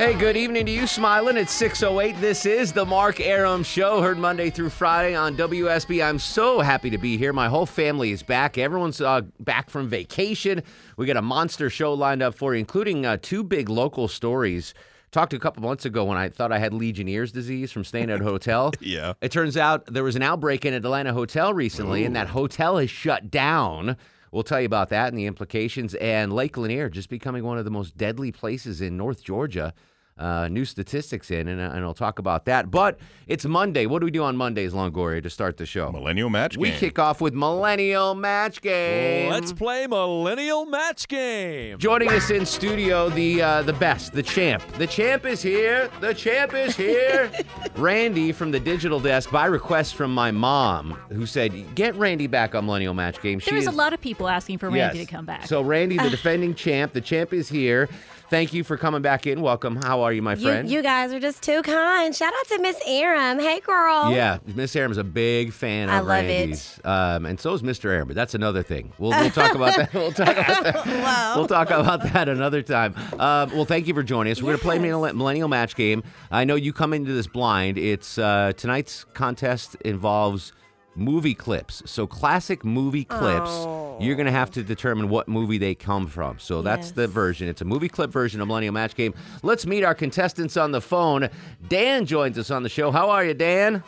Hey, good evening to you, smiling. It's 6.08. This is the Mark Arum Show, heard Monday through Friday on WSB. I'm so happy to be here. My whole family is back. Everyone's uh, back from vacation. We got a monster show lined up for you, including uh, two big local stories. Talked a couple months ago when I thought I had Legionnaire's disease from staying at a hotel. Yeah. It turns out there was an outbreak in an Atlanta hotel recently, and that hotel is shut down. We'll tell you about that and the implications. And Lake Lanier just becoming one of the most deadly places in North Georgia. Uh, new statistics in, and, and I'll talk about that. But it's Monday. What do we do on Mondays, Longoria, to start the show? Millennial match We kick off with Millennial Match Game. Let's play Millennial Match Game. Joining us in studio, the uh, the best, the champ. The champ is here. The champ is here. Randy from the digital desk, by request from my mom, who said, "Get Randy back on Millennial Match Game." There was a lot of people asking for Randy Yes. to come back. So Randy, the defending champ, the champ is here. Thank you for coming back in. Welcome. How are you, my friend? you guys are just too kind. Shout out to Miss Arum. Hey, girl. Yeah, Miss Arum is a big fan of I love it. Randy's, um, and so is Mr. Arum. But that's another thing. We'll, we'll talk about that. We'll talk about that. We'll talk about that another time. Um, well, thank you for joining us. We're going to play Yes. Millennial Millennial Match Game. I know you come into this blind. It's uh, tonight's contest involves movie clips. So classic movie clips. Oh. You're going to have to determine what movie they come from. So that's the version. It's a movie clip version of Millennial Match Game. Let's meet our contestants on the phone. Dan joins us on the show. How are you, Dan?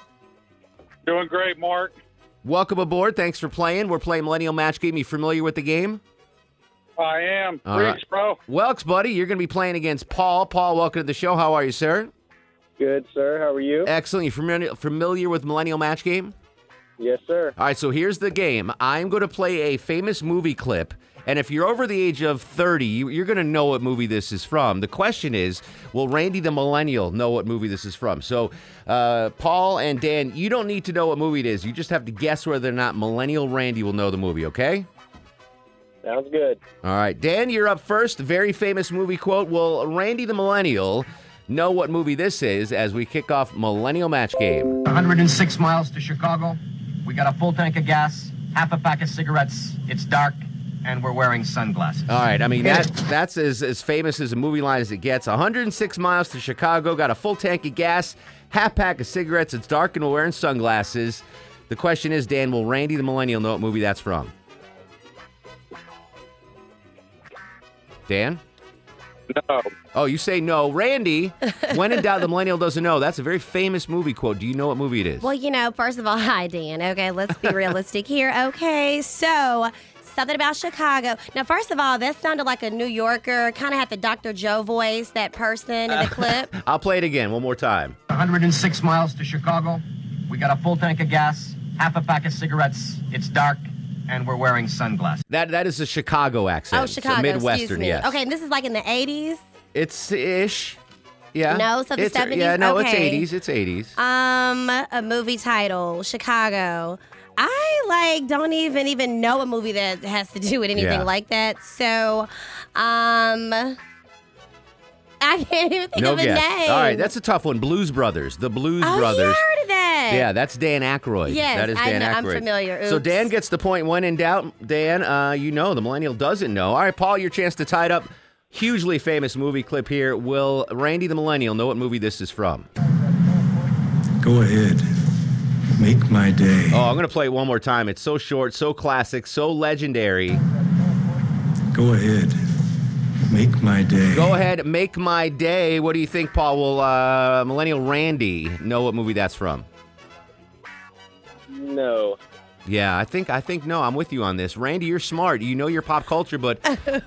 Doing great, Mark. Welcome aboard. Thanks for playing. We're playing Millennial Match Game. You familiar with the game? I am. All Freaks, right. bro. Welks, buddy, you're going to be playing against Paul. Paul, welcome to the show. How are you, sir? Good, sir. How are you? Excellent. You familiar, familiar with Millennial Match Game? Yes, sir. All right, so here's the game. I'm going to play a famous movie clip, and if you're over the age of 30, you- you're going to know what movie this is from. The question is, will Randy the Millennial know what movie this is from? So, uh, Paul and Dan, you don't need to know what movie it is. You just have to guess whether or not Millennial Randy will know the movie, okay? Sounds good. All right, Dan, you're up first. Very famous movie quote. Will Randy the Millennial know what movie this is as we kick off Millennial Match Game? 106 miles to Chicago. We got a full tank of gas, half a pack of cigarettes. It's dark, and we're wearing sunglasses. All right, I mean that that's as, as famous as a movie line as it gets. 106 miles to Chicago, got a full tank of gas, half pack of cigarettes. It's dark and we're wearing sunglasses. The question is, Dan, will Randy the Millennial know what movie that's from? Dan? No. Oh, you say no. Randy, when in doubt, the Millennial doesn't know. That's a very famous movie quote. Do you know what movie it is? Well, you know, first of all, hi, Dan. Okay, let's be realistic here. Okay, so something about Chicago. Now, first of all, that sounded like a New Yorker, kind of had the Dr. Joe voice, that person in the clip. I'll play it again one more time. 106 miles to Chicago. We got a full tank of gas, half a pack of cigarettes. It's dark, and we're wearing sunglasses. That that is a Chicago accent. Oh, so Chicago. Midwestern, excuse me. yes. Okay, and this is like in the 80s. It's ish. Yeah. No, so the It's- 70s? Yeah, no, Okay. it's 80s. It's 80s. Um, a movie title, Chicago. I like don't even even know a movie that has to do with anything Yeah. like that. So, um, I can't even think no of a guess. name. All right, that's a tough one. Blues Brothers. The Blues oh, Brothers. you heard of that? Yeah, that's Dan Aykroyd. Yes, that is I Dan know- I'm Aykroyd. familiar. So Dan gets the point. When in doubt, Dan, uh, you know the millennial doesn't know. All right, Paul, your chance to tie it up. Hugely famous movie clip here. Will Randy the millennial know what movie this is from? Go ahead. Make my day. Oh, I'm gonna play it one more time. It's so short, so classic, so legendary. Go ahead. Make my day. Go ahead, make my day. What do you think, Paul? Will uh, Millennial Randy know what movie that's from? No. Yeah, I think I think no, I'm with you on this. Randy, you're smart. You know your pop culture, but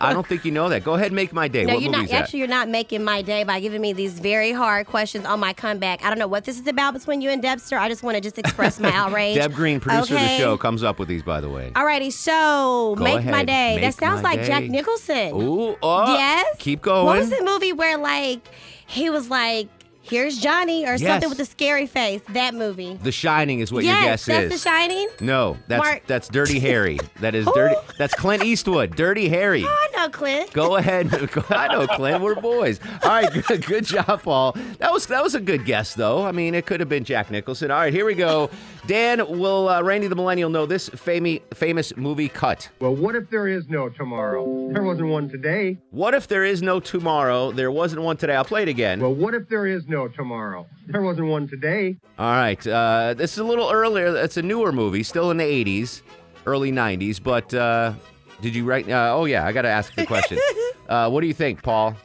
I don't think you know that. Go ahead, and make my day. No, what you're not. Actually, you're not making my day by giving me these very hard questions on my comeback. I don't know what this is about between you and Debster. I just want to just express my outrage. Deb Green, producer of the show, comes up with these, by the way. Alrighty, so Go make my day. make that sounds like Jack. Nicholson. Ooh, oh, yes. Keep going. What was the movie where like he was like, "Here's Johnny" or Yes. something with a scary face? That movie. The Shining is what yes, your guess that's is. The Shining. no, that's Mark- that's Dirty Harry. That is dirty. That's Clint Eastwood. Dirty Harry. Oh, I know, Clint. Go ahead. I know, Clint. We're boys. All right, good, good job, Paul. That was that was a good guess, though. I mean, it could have been Jack Nicholson. All right, here we go. Dan, will uh, Randy the Millennial know this famous famous movie cut? Well, what if there is no tomorrow? There wasn't one today. What if there is no tomorrow? There wasn't one today. I'll play it again. Well, what if there is no tomorrow? There wasn't one today. All right, uh, this is a little earlier. It's a newer movie, still in the '80s, early '90s. But uh, did you write? Uh, oh yeah, I got to ask the question. uh, what do you think, Paul?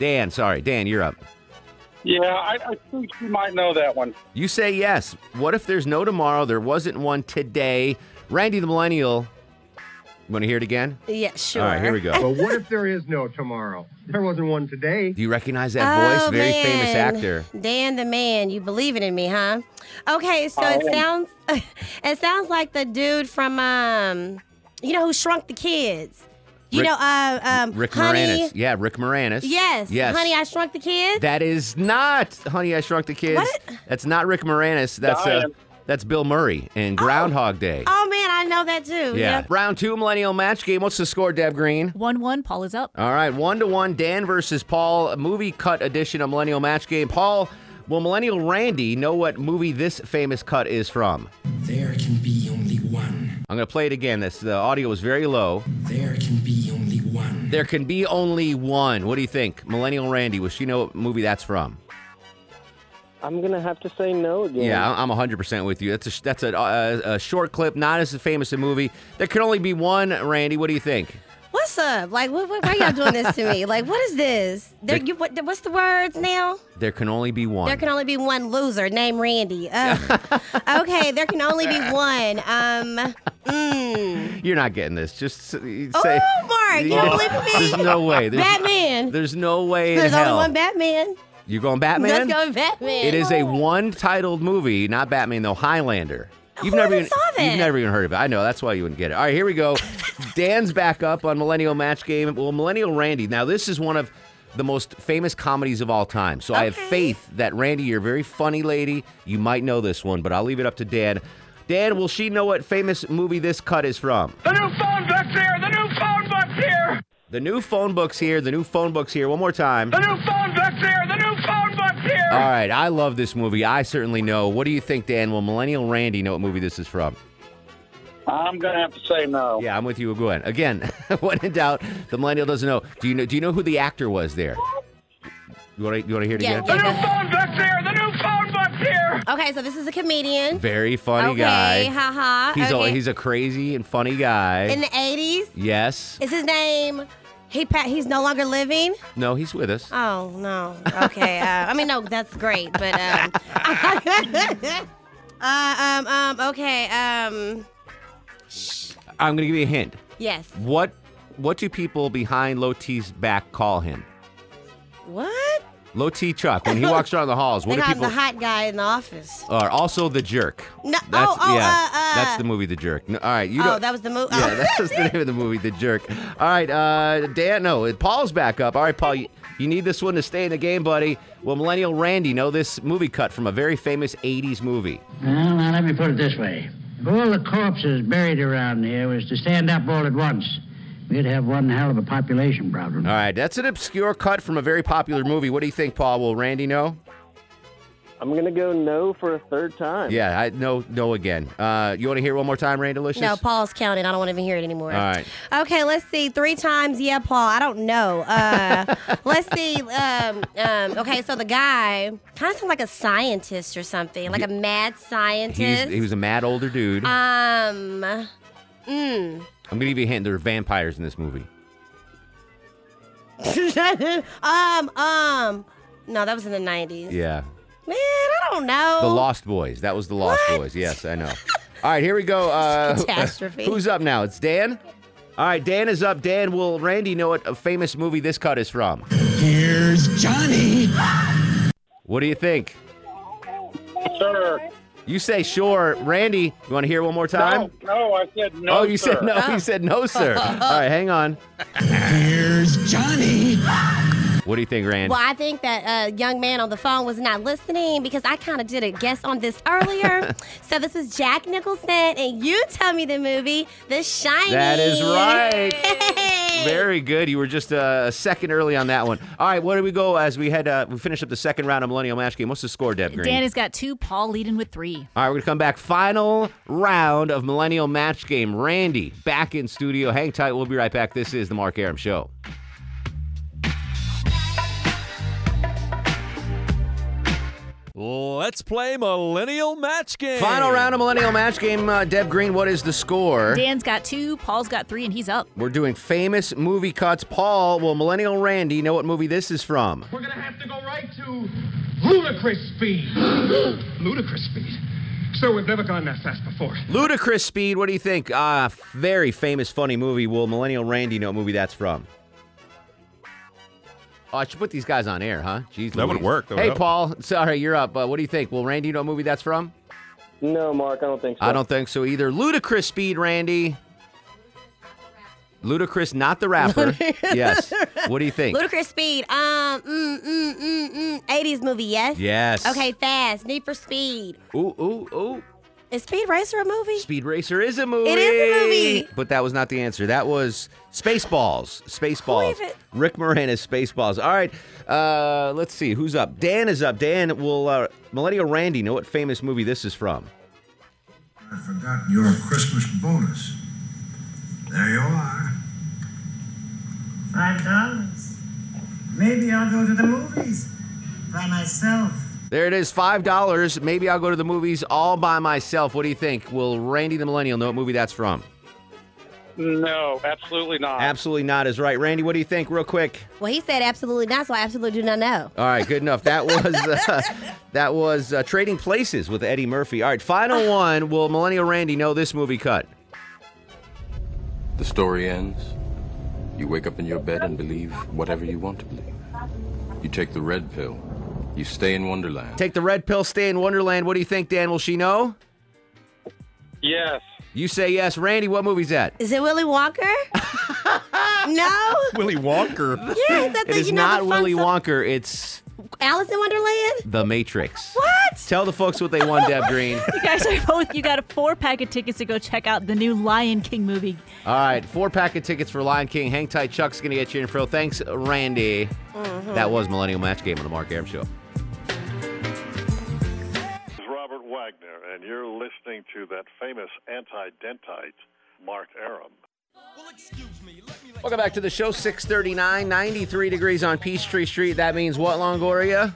Dan, sorry, Dan, you're up. Yeah, I, I think you might know that one. You say yes. What if there's no tomorrow? There wasn't one today. Randy the Millennial. You want to hear it again? Yeah, sure. All right, here we go. but what if there is no tomorrow? There wasn't one today. Do you recognize that Oh, voice? Very man. famous actor. Dan the man, you believing in me, huh? Okay, so I it sounds it sounds like the dude from um you know who shrunk the kids. You Rick- know, uh um Rick honey, Moranis. Yeah, Rick Moranis. Yes. Yes. Honey, I shrunk the kids. That is not Honey, I Shrunk the Kids. What? That's not Rick Moranis. That's uh, that's Bill Murray in Groundhog Day. oh man, I know that too. Yeah. Round two, Millennial Match Game. What's the score, Deb Green? 1 1. Paul is up. All right, one to one. Dan versus Paul. A movie cut edition of Millennial Match Game. Paul, will Millennial Randy know what movie this famous cut is from? There can be only one. I'm going to play it again. This the audio was very low. There can be only one. There can be only one. What do you think, Millennial Randy? Will she know what movie that's from? I'm gonna have to say no again. Yeah, I'm 100% with you. That's a that's a, a, a short clip, not as famous a movie. There can only be one. Randy, what do you think? What's up? Like, what, what, why y'all doing this to me? Like, what is this? There, The- you, what, what's the words now? There can only be one. There can only be one loser named Randy. Ugh. okay, there can only be one. Um, mm. You're not getting this. Just say. Oh, Mark, you don't believe me? There's no way. There's, Batman. There's no way in There's hell. only one Batman. You're going Batman? Let's go Batman. It is a one-titled movie, not Batman though. Highlander. You've Who never even even saw that? you've never even heard of it. I know that's why you wouldn't get it. All right, here we go. Dan's back up on Millennial Match Game. Well, Millennial Randy. Now this is one of the most famous comedies of all time. So I have faith that Randy, you're a very funny lady. You might know this one, but I'll leave it up to Dan. Dan, will she know what famous movie this cut is from? The new phone book's here. The new phone book's here. The new phone book's here. The new phone book's here. One more time. The new phone book's here. The new phone book's here. All right, I love this movie. I certainly know. What do you think, Dan? Will Millennial Randy know what movie this is from? I'm gonna have to say no. Yeah, I'm with you. Go ahead. Again, when in doubt, the millennial doesn't know. Do you know? Do you know who the actor was there? You want to? You want to hear it Yeah, again? yeah. phone book's here. The new phone book's here. Okay, so this is a comedian. Very funny okay, guy. haha. He's okay. a he's a crazy and funny guy. in the 80s. yes. Is his name? He pa- he's no longer living. No, he's with us. Oh no. Okay. Uh, I mean, no, that's great, but um, uh, um, um, okay. Um, I'm gonna give you a hint. yes. What what do people behind Loti's back call him? What? Low T Chuck. When he walks around the halls, They what do got people? the hot guy in the office. Are also the jerk. No. That's, oh, oh, yeah, uh, uh, that's the movie, The Jerk. No, all right, you oh, don't. that was the movie. Yeah, that was the name of the movie, The Jerk. All right, uh, Dan, no, Paul's back up. All right, Paul, you, you need this one to stay in the game, buddy. Will Millennial Randy know this movie cut from a very famous 80s movie? Well, now let me put it this way. If all the corpses buried around here was to stand up all at once, we'd have one hell of a population problem. All right, that's an obscure cut from a very popular movie. What do you think, Paul? Will Randy know? I'm gonna go no for a third time. Yeah, I no, no again. Uh, you want to hear one more time, Randy Delicious? No, Paul's counting. I don't want to even hear it anymore. All right. Okay, let's see. Three times, yeah, Paul. I don't know. Uh, let's see. Um, um, okay, so the guy kind of sounds like a scientist or something, like a mad scientist. He's, he was a mad older dude. um, mm. I'm gonna give you a hint. There are vampires in this movie. um, um. No, that was in the nineties. Yeah. Man, I don't know. The Lost Boys. That was the Lost What? Boys. Yes, I know. All right, here we go. Uh, Catastrophe. Who's up now? It's Dan. All right, Dan is up. Dan, will Randy know what a famous movie this cut is from? Here's Johnny. What do you think? Sir. You say sure. Randy, you want to hear one more time? No, no, I said no. oh, you sir. said no. You said no, sir. All right, hang on. Here's Johnny. What do you think, Randy? Well, I think that uh, young man on the phone was not listening because I kind of did a guess on this earlier. so this was Jack Nicholson, and you tell me the movie The Shining. That is right. Hey. Very good. You were just uh, a second early on that one. All right, where do we go as we head? Uh, we finish up the second round of Millennial Match Game. What's the score, Deb Green? Dan has got two. Paul leading with three. All right, we're gonna come back. Final round of Millennial Match Game. Randy back in studio. Hang tight. We'll be right back. This is the Mark Arum Show. Let's play Millennial Match Game. Final round of Millennial Match Game. Uh, Deb Green, what is the score? Dan's got two. Paul's got three, and he's up. We're doing famous movie cuts. Paul, will Millennial Randy know what movie this is from? We're gonna have to go right to ludicrous speed. ludicrous speed. So we've never gone that fast before. Ludicrous Speed. What do you think? Ah, very famous, funny movie. Will Millennial Randy know what movie that's from? Oh, I should put these guys on air, huh? Jeez, That would work. That would hey, help. Paul. Sorry, you're up. Uh, what do you think? Will Randy know what movie that's from? No, Mark, I don't think so. I don't think so either. Ludicrous Speed, Randy. Ludicrous, not the rapper. yes. What do you think? Ludicrous Speed. Um, mm, mm, mm, mm. 80s movie, yes? Yes. Okay, fast. Need for Speed. Ooh, ooh, ooh. Is Speed Racer a movie? Speed Racer is a movie. It is a movie. But that was not the answer. That was Spaceballs. Spaceballs. even- Rick Moranis, Spaceballs. All right. Uh, let's see. Who's up? Dan is up. Dan, will uh, Millennial Randy know what famous movie this is from? I forgot your Christmas bonus. There you are. Five dollars. Maybe I'll go to the movies by myself. There it is. $5. Maybe I'll go to the movies all by myself. What do you think? Will Randy the Millennial know what movie that's from? No, absolutely not. Absolutely not is right. Randy, what do you think, real quick? Well, he said absolutely not, so I absolutely do not know. All right, good enough. That was uh, that was uh, Trading Places with Eddie Murphy. All right, final one. Will Millennial Randy know this movie cut? The story ends. You wake up in your bed and believe whatever you want to believe. You take the red pill. You stay in Wonderland. Take the red pill, stay in Wonderland. What do you think, Dan? Will she know? Yes. You say yes. Randy, what movie's that? Is it Willy Wonka? no? Willy Wonker. Yeah, is that It the, is you know, not the fun Willy song- Wonker. It's Alice in Wonderland? The Matrix. What? Tell the folks what they won, Deb Green. You guys are both. You got a four pack of tickets to go check out the new Lion King movie. All right, four pack of tickets for Lion King. Hang tight. Chuck's going to get you your info. Thanks, Randy. Mm-hmm. That was Millennial Match Game on the Mark Arum Show. Wagner, and you're listening to that famous anti-dentite, Mark Arum. Welcome back to the show. 639, 93 degrees on Peachtree Street. That means what, Longoria?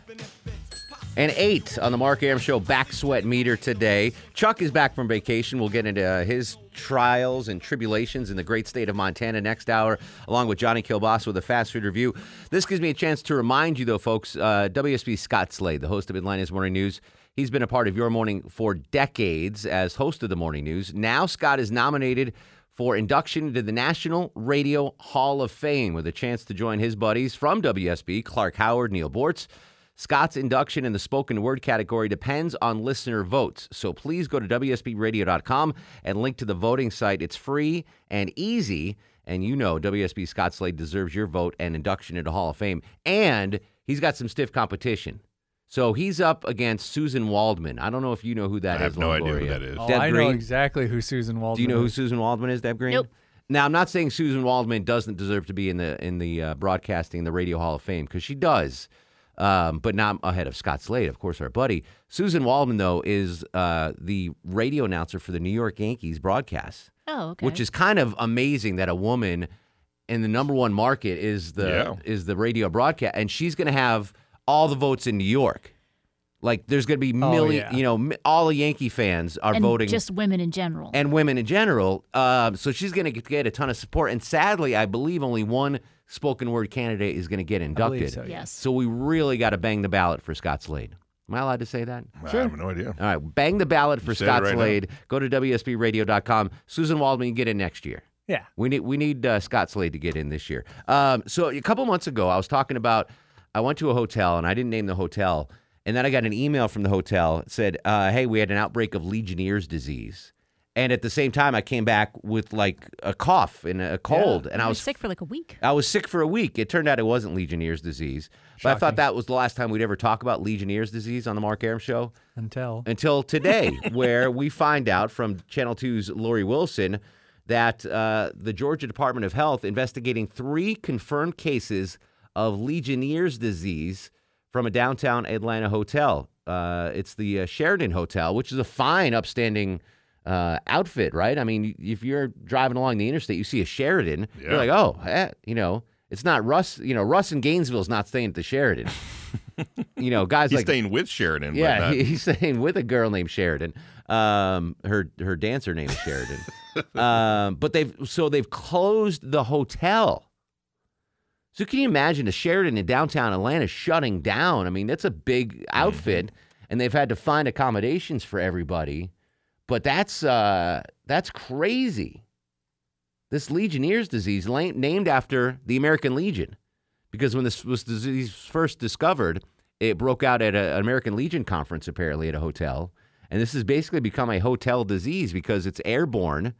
And eight on the Mark Aram Show back sweat meter today. Chuck is back from vacation. We'll get into uh, his trials and tribulations in the great state of Montana next hour, along with Johnny Kilbasa with a fast food review. This gives me a chance to remind you, though, folks, uh, WSB Scott Slade, the host of Atlanta's Morning News, he's been a part of your morning for decades as host of the Morning News. Now Scott is nominated for induction into the National Radio Hall of Fame with a chance to join his buddies from WSB, Clark Howard, Neal Boortz. Scott's induction in the spoken word category depends on listener votes. So please go to WSBradio.com and link to the voting site. It's free and easy. And you know WSB Scott Slade deserves your vote and induction into Hall of Fame. And he's got some stiff competition. So he's up against Suzyn Waldman. I don't know if you know who that is. I have no idea who Longoria. that is. Oh, Deb I know Green? exactly who Suzyn Waldman is. Do you know who is. Suzyn Waldman is, Deb Green? Nope. Now, I'm not saying Suzyn Waldman doesn't deserve to be in the in the uh, broadcasting, the Radio Hall of Fame, because she does, um, but not ahead of Scott Slade, of course, our buddy. Suzyn Waldman, though, is uh, the radio announcer for the New York Yankees broadcast. Oh, okay. which is kind of amazing that a woman in the number one market is the Yeah. is the radio broadcast, and she's going to have all the votes in New York. Like, there's going to be Oh, million, yeah. you know, all the Yankee fans are and voting just women in general. and women in general. Um, so she's going to get a ton of support. And sadly, I believe only one spoken word candidate is going to get I inducted. so, yes. So we really got to bang the ballot for Scott Slade. Am I allowed to say that? I have no idea. All right, bang the ballot for You said it Scott right now. Slade. Go to WSBRadio.com. Suzyn Waldman, you get in next year. Yeah. We need we need uh, Scott Slade to get in this year. Um, so a couple months ago, I was talking about I went to a hotel and I didn't name the hotel, and then I got an email from the hotel that said, uh, "Hey, we had an outbreak of Legionnaire's disease." And at the same time, I came back with like a cough and a cold, and I was sick for like a week. I was sick for a week. It turned out it wasn't Legionnaire's disease, but I thought that was the last time we'd ever talk about Legionnaire's disease on the Mark Arum Show Until until today, where we find out from Channel 2's Lori Wilson that uh, the Georgia Department of Health investigating three confirmed cases of Legionnaire's disease from a downtown Atlanta hotel. Uh, it's the uh, Sheraton Hotel, which is a fine, upstanding uh, outfit, right? I mean, if you're driving along the interstate, you see a Sheraton, Yeah. you're like, oh, eh, you know, it's not Russ. You know, Russ in Gainesville is not staying at the Sheraton. you know, guys He's like staying with Sheridan. yeah, not- he- he's staying with a girl named Sheridan. Um, her her dancer name is Sheridan. um, but they've so they've closed the hotel. So can you imagine a Sheraton in downtown Atlanta shutting down? I mean, that's a big outfit, and they've had to find accommodations for everybody. But that's uh, that's crazy. This Legionnaire's disease, named after the American Legion, because when this was disease first discovered, it broke out at a, an American Legion conference apparently at a hotel, and this has basically become a hotel disease because it's airborne,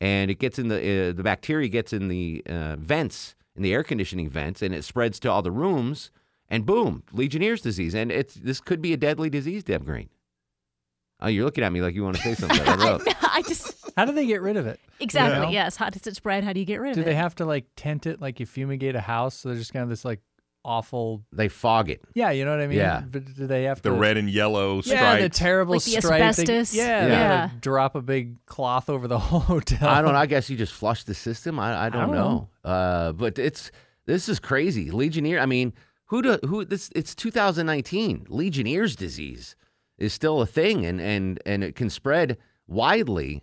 and it gets in the uh, the bacteria gets in the uh, vents in the air conditioning vents, and it spreads to all the rooms, and boom, Legionnaire's disease, and it's this could be a deadly disease, Deb Green. Oh, you're looking at me like you want to say something. I know. I just How do they get rid of it? exactly You know? yes. How does it spread? How do you get rid of it? Do they have to like tent it like you fumigate a house? So there's just kind of this like awful. They fog it. Yeah, you know what I mean. Yeah. But do they have the to? red and yellow stripes. Yeah, the terrible Like the stripe. They- asbestos? yeah, they Yeah. gotta drop a big cloth over the whole hotel. I don't know. I guess you just flush the system. I, I don't, don't know. Uh, but it's this is crazy. Legionnaire. I mean, who do who this? It's 2019. Legionnaire's disease is still a thing, and and and it can spread widely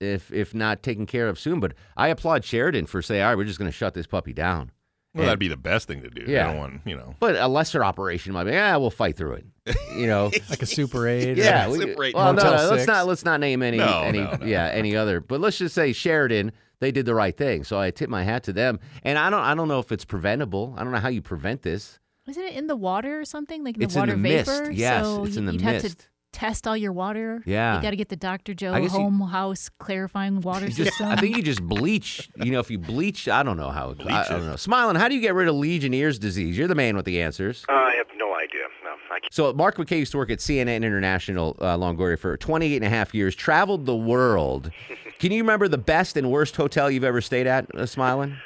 if if not taken care of soon. But I applaud Sheraton for saying, all right, we're just going to shut this puppy down. Well, that'd be the best thing to do. Yeah. I don't want, you know. But a lesser operation might be, yeah, we'll fight through it. You know, like a Super 8. Yeah, or we, Super eight. well, no, Motel no, let's not let's not name any No, any no, no. yeah any other. But let's just say Sheraton, they did the right thing. So I tip my hat to them. And I don't I don't know if it's preventable. I don't know how you prevent this. Isn't it in the water or something? Like in It's the in water the mist. vapor? Yes, so it's in the you'd have to mist. Test all your water. Yeah. You got to get the Dr. Joe I guess you- home house clarifying water You just, system. I think you just bleach. You know, if you bleach, I don't know how. I, I don't know. Smiling, how do you get rid of Legionnaire's disease? You're the man with the answers. I have no idea. No, I can't. So Mark McKay used to work at CNN International uh, Longoria for 28 and a half years, traveled the world. Can you remember the best and worst hotel you've ever stayed at, uh, Smiling?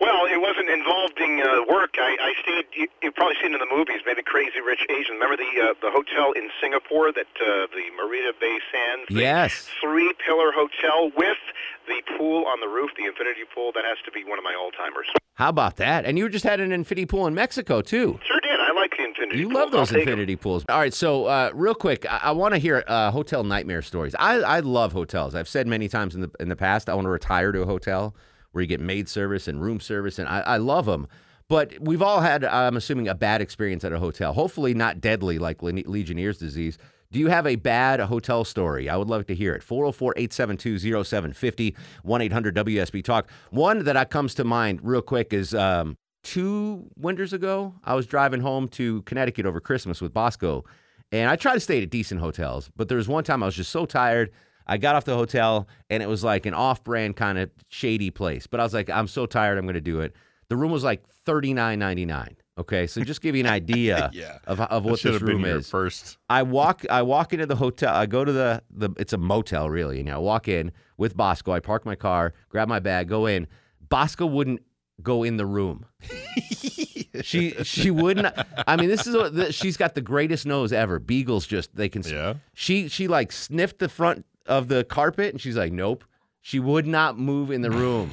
Well, it wasn't involving uh, work. I, I stayed. You, you've probably seen in the movies, maybe Crazy Rich Asian. Remember the uh, the hotel in Singapore that uh, the Marina Bay Sands? the Yes. Three pillar hotel with the pool on the roof, the infinity pool. That has to be one of my all timers. How about that? And you just had an infinity pool in Mexico, too. Sure did. I like the infinity. You pools. love those infinity pools. All right, so uh, real quick, I, I want to hear uh, hotel nightmare stories. I, I love hotels. I've said many times in the in the past, I want to retire to a hotel where you get maid service and room service, and I, I love them. But we've all had, I'm assuming, a bad experience at a hotel. Hopefully, not deadly like Legionnaire's disease. Do you have a bad hotel story? I would love to hear it. 404 872 0750 1 800 WSB Talk. One that comes to mind real quick is um, two winters ago, I was driving home to Connecticut over Christmas with Bosco, and I try to stay at decent hotels. But there was one time I was just so tired. I got off the hotel, and it was like an off-brand kind of shady place. But I was like, I'm so tired, I'm going to do it. The room was like thirty nine ninety nine. Okay, so just give you an idea Yeah. of, of what this room is. first. I walk I walk into the hotel. I go to the the it's a motel really. And I walk in with Bosco. I park my car, grab my bag, go in. Bosco wouldn't go in the room. she she wouldn't. I mean, this is a, she's got the greatest nose ever. Beagles just they can. Yeah. She she like sniffed the front of the carpet and she's like, nope. She would not move in the room.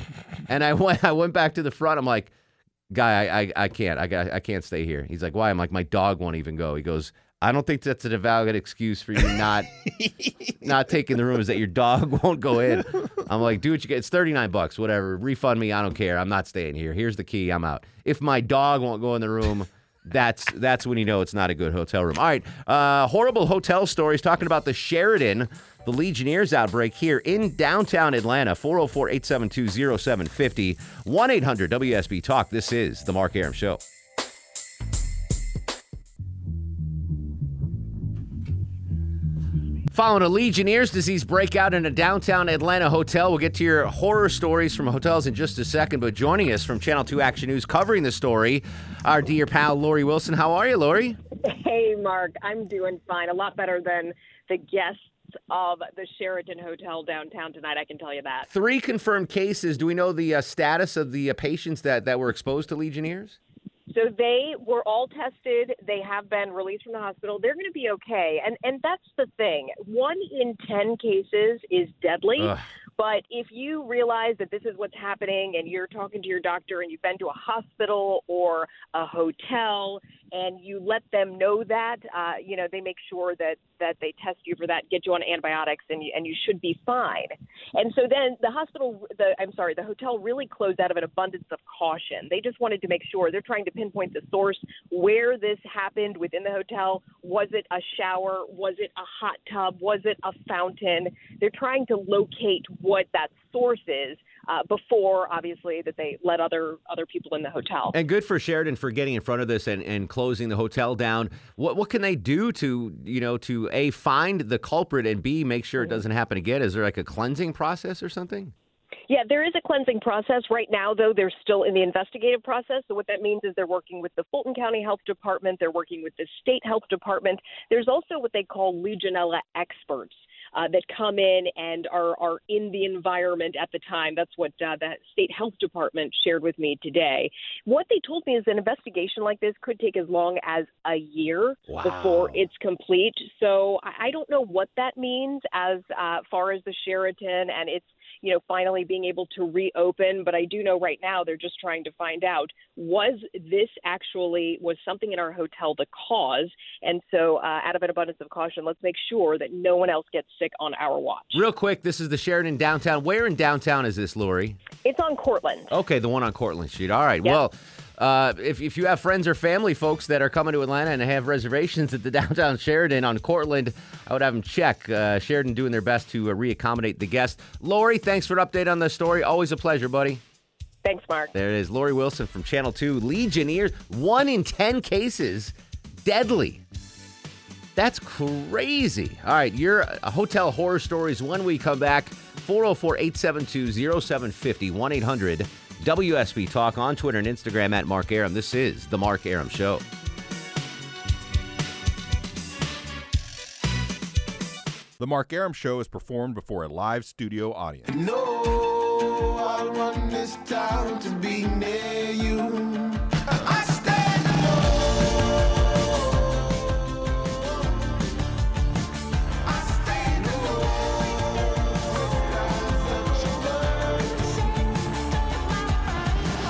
and I went I went back to the front. I'm like, guy, I, I, I can't. I I can't stay here. He's like, why? I'm like, my dog won't even go. He goes, I don't think that's a valid excuse for you not not taking the room. Is that your dog won't go in? I'm like, do what you get. It's 39 bucks, whatever. Refund me. I don't care. I'm not staying here. Here's the key. I'm out. If my dog won't go in the room, that's that's when you know it's not a good hotel room. All right, uh, horrible hotel stories. Talking about the Sheraton, the Legionnaires outbreak here in downtown Atlanta. 404-872-0750, 1-800-WSB Talk. This is the Mark Arum Show. Following a Legionnaire's disease breakout in a downtown Atlanta hotel. We'll get to your horror stories from hotels in just a second. But joining us from Channel 2 Action News covering the story, our dear pal Lori Wilson. How are you, Lori? Hey, Mark. I'm doing fine. A lot better than the guests of the Sheraton Hotel downtown tonight, I can tell you that. Three confirmed cases. Do we know the uh, status of the uh, patients that, that were exposed to Legionnaires? So they were all tested. They have been released from the hospital. They're going to be okay. And and that's the thing. One in 10 cases is deadly. Ugh. But if you realize that this is what's happening and you're talking to your doctor and you've been to a hospital or a hotel and you let them know that, uh, you know, they make sure that, that they test you for that, get you on antibiotics, and you, and you should be fine. And so then the hospital, the I'm sorry, the hotel really closed out of an abundance of caution. They just wanted to make sure they're trying to pinpoint the source where this happened within the hotel. Was it a shower? Was it a hot tub? Was it a fountain? They're trying to locate what that source is uh, before, obviously, that they let other other people in the hotel. And good for Sheraton for getting in front of this and, and closing the hotel down. What what can they do to you know to a find the culprit and b make sure it doesn't happen again? Is there like a cleansing process or something? Yeah, there is a cleansing process. Right now, though, they're still in the investigative process. So, what that means is they're working with the Fulton County Health Department, they're working with the state health department. There's also what they call Legionella experts. Uh, that come in and are, are in the environment at the time. That's what uh, the state health department shared with me today. What they told me is an investigation like this could take as long as a year Wow. before it's complete. So I I don't know what that means as uh, far as the Sheraton and its you know, finally being able to reopen. But I do know right now they're just trying to find out was this actually was something in our hotel the cause? And so, uh, out of an abundance of caution, let's make sure that no one else gets sick on our watch. Real quick, this is the Sheraton downtown. Where in downtown is this, Lori? It's on Courtland. Okay, the one on Courtland Street. All right. Yeah. Well, uh, if, if you have friends or family folks that are coming to Atlanta and have reservations at the downtown Sheraton on Courtland, I would have them check. Uh, Sheraton doing their best to uh, reaccommodate the guests. Lori, thanks for an update on the story. Always a pleasure, buddy. Thanks, Mark. There it is. Lori Wilson from Channel 2. Legionnaires, one in 10 cases, deadly. That's crazy. All right, your uh, hotel horror stories when we come back. 404 872 0750 1 800 WSB Talk on Twitter and Instagram at Mark Arum. This is The Mark Arum Show. The Mark Arum Show is performed before a live studio audience. No,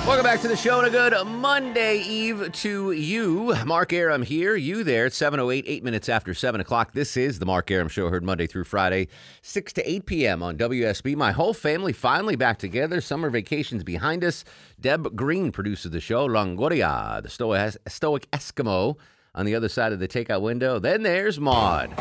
Welcome back to the show and a good Monday Eve to you. Mark Arum here, you there. It's 7.08, 8 minutes after 7 o'clock. This is the Mark Arum Show, heard Monday through Friday, 6 to 8 p.m. on WSB. My whole family finally back together. Summer vacations behind us. Deb Green produces the show. Longoria, the stoic, stoic Eskimo on the other side of the takeout window. Then there's Maud.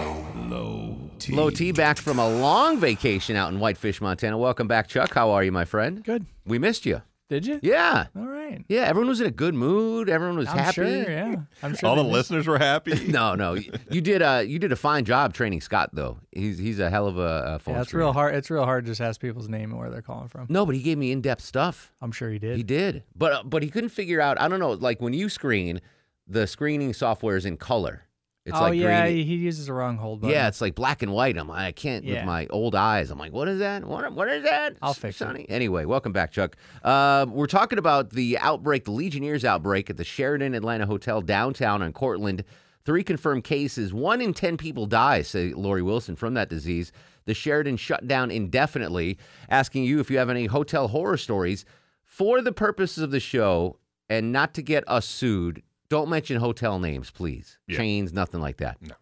Low T. Low T back from a long vacation out in Whitefish, Montana. Welcome back, Chuck. How are you, my friend? Good. We missed you. Did you? Yeah. All right. Yeah, everyone was in a good mood. Everyone was I'm happy. sure, yeah. I'm sure All the missed- listeners were happy. no, no, you, you did a you did a fine job training Scott though. He's he's a hell of a, a phone. Yeah, it's real hard. It's real hard to just ask people's name and where they're calling from. No, but he gave me in depth stuff. I'm sure he did. He did, but uh, but he couldn't figure out. I don't know. Like when you screen, the screening software is in color. It's oh like yeah, green. he uses the wrong hold button. Yeah, it's like black and white. I'm like, I can't with my old eyes. I'm like, what is that? What, what is that? I'll fix it. Sonny? Anyway, welcome back, Chuck. Uh, we're talking about the outbreak, the Legionnaires outbreak at the Sheraton Atlanta Hotel downtown on Courtland. Three confirmed cases. One in 10 people die, say Lori Wilson, from that disease. The Sheraton shut down indefinitely. Asking you if you have any hotel horror stories. For the purposes of the show and not to get us sued, don't mention hotel names, please. Yeah. Chains, nothing like that. No.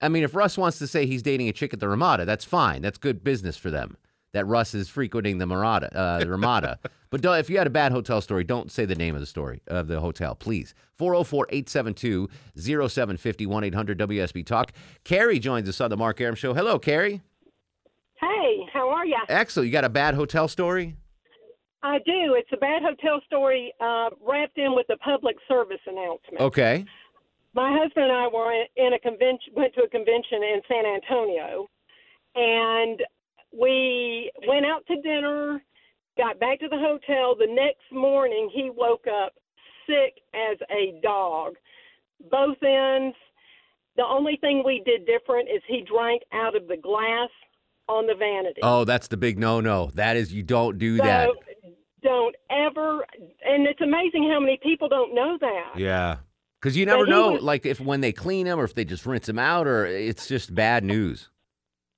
I mean, if Russ wants to say he's dating a chick at the Ramada, that's fine. That's good business for them. that Russ is frequenting the Marata, uh, the Ramada. but don't, if you had a bad hotel story, don't say the name of the story of the hotel, please. 404-872-0750 1-800 WSB Talk. Carrie joins us on the Mark Arum Show. Hello, Carrie. Hey, how are you? Excellent. You got a bad hotel story? I do. It's a bad hotel story uh, wrapped in with a public service announcement. Okay. My husband and I were in a convention, went to a convention in San Antonio, and we went out to dinner, got back to the hotel. The next morning, he woke up sick as a dog. Both ends. The only thing we did different is he drank out of the glass on the vanity. Oh, that's the big no-no. That is, you don't do so that. Don't ever, and it's amazing how many people don't know that. Yeah. Because you never know, was- like, if when they clean them or if they just rinse them out or it's just bad news.